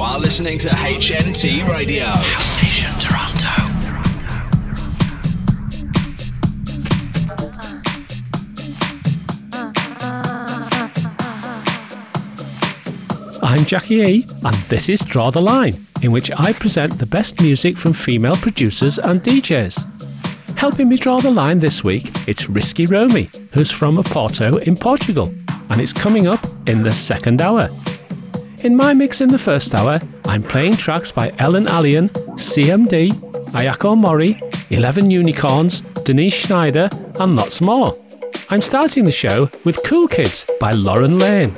are listening to HNT Radio. House Nation Toronto. I'm Jackie E, and this is Draw the Line, in which I present the best music from female producers and DJs. Helping me draw the line this week, it's Risky Romy, who's from Oporto in Portugal, and it's coming up in the second hour. In my mix in the first hour, I'm playing tracks by Ellen Allien, CMD, Ayako Mori, 11 Unicorns, Denise Schneider, and lots more. I'm starting the show with Cool Kids by Lauren Lane.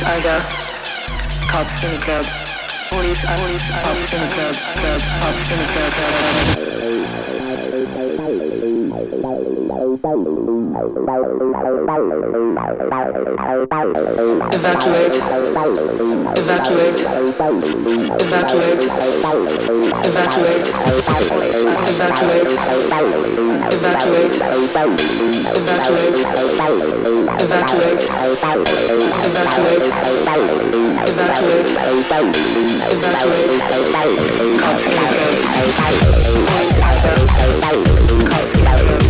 Police Ida. Cops in the club. Police, police, cops in the club, club, cops in the club. Evacuate. Evacuate. Evacuate. Evacuate. Evacuate. Evacuate. Evacuate. Evacuate. Evacuate. Evacuate. Evacuate. Cops Evacuate. Cops Evacuate. Cops Evacuate.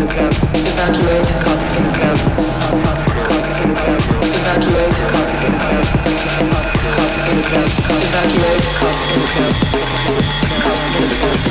Evacuate. Cops in the club. Cops in the club. Evacuate. Cops in the club. Cops in the. Cops in the club. Cops in the club.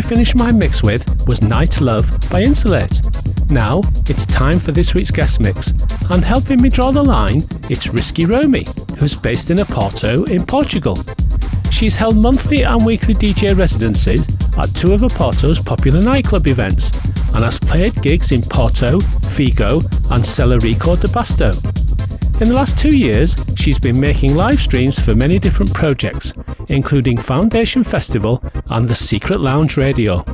I finished my mix with was Night Love by Insulate. Now, it's time for this week's guest mix, and helping me draw the line, it's Risky Romy, who's based in Oporto in Portugal. She's held monthly and weekly DJ residencies at two of Oporto's popular nightclub events, and has played gigs in Porto, Vigo, and Celorico de Basto. In the last two years, she's been making live streams for many different projects, including Foundation Festival and the Secret Lounge Radio.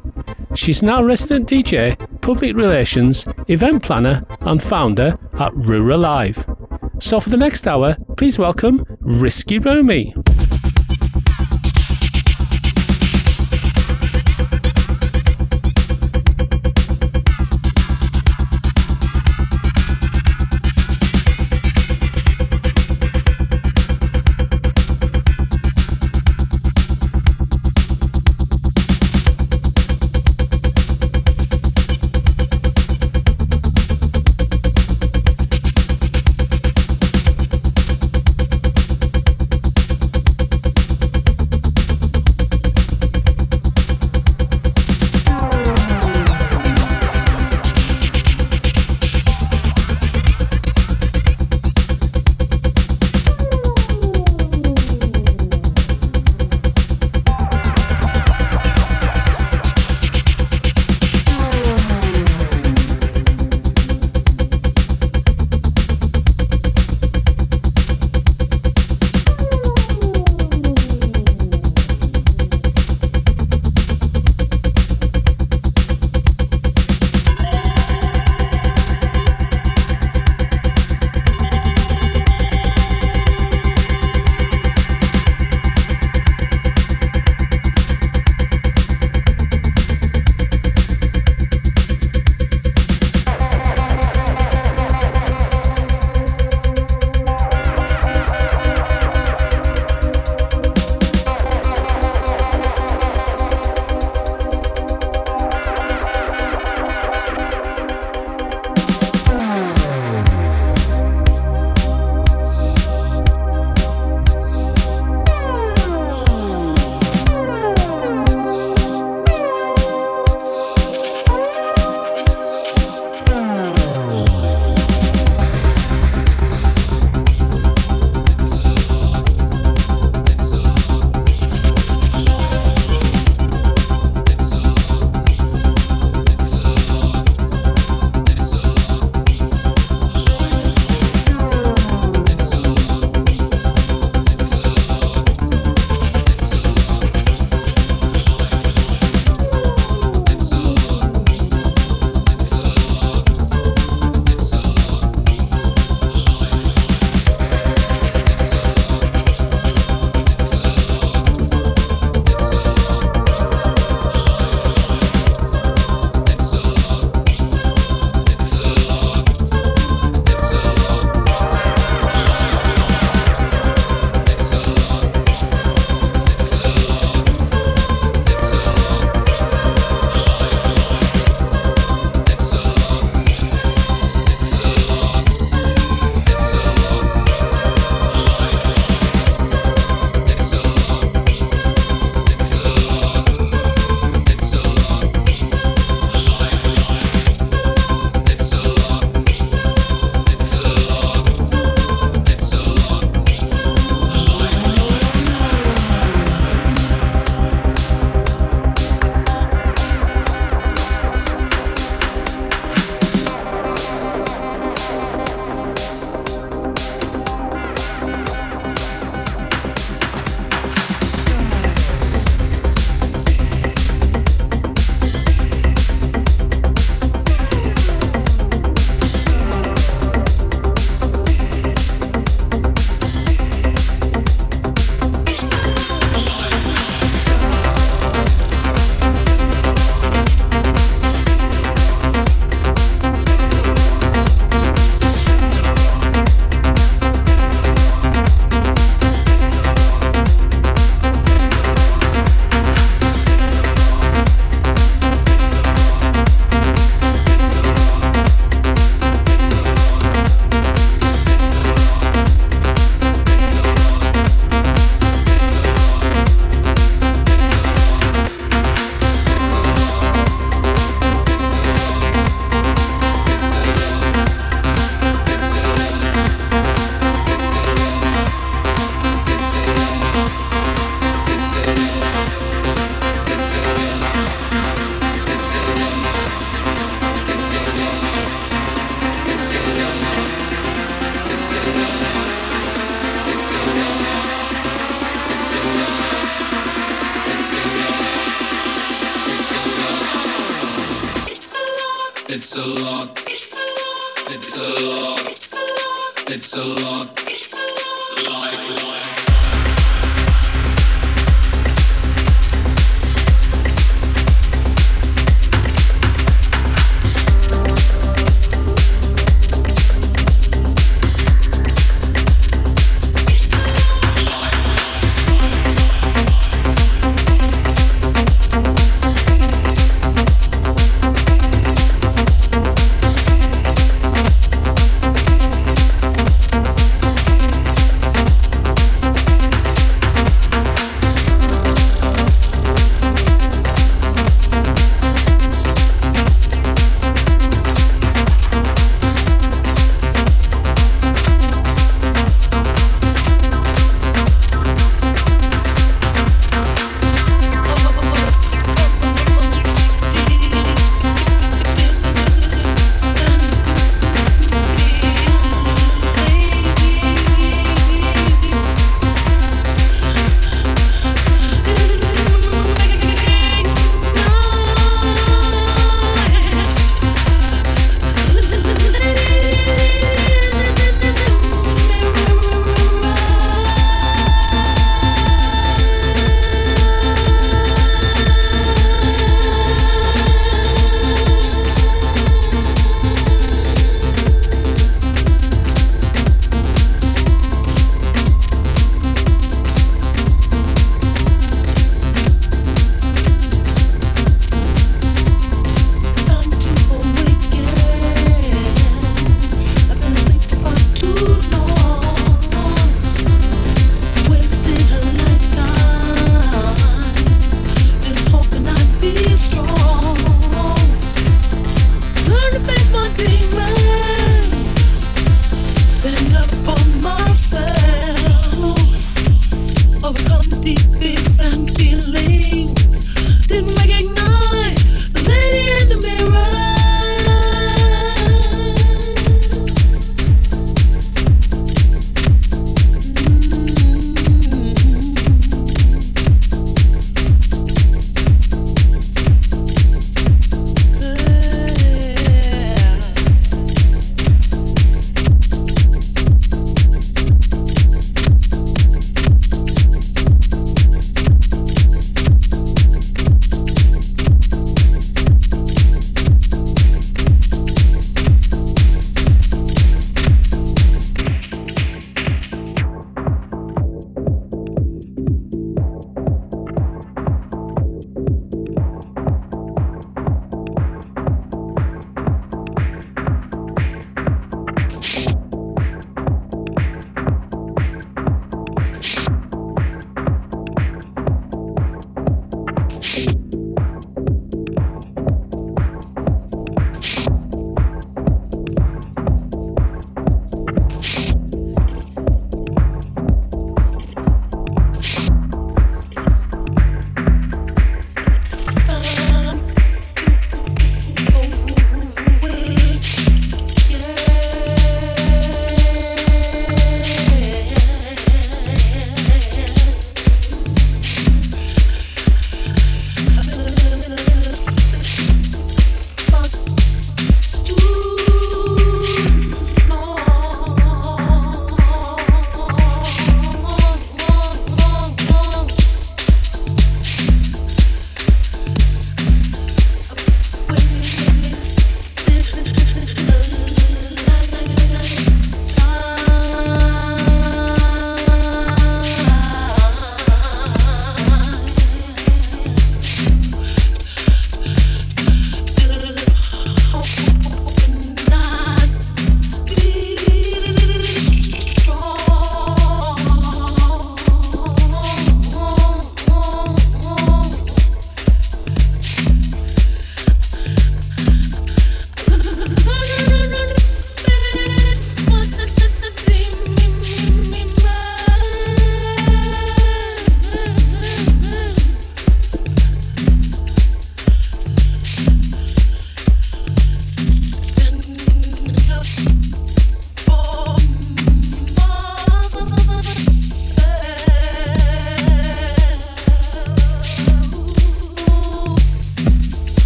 She's now resident DJ, public relations, event planner, and founder at Rura Live. So for the next hour, please welcome Risky Romy.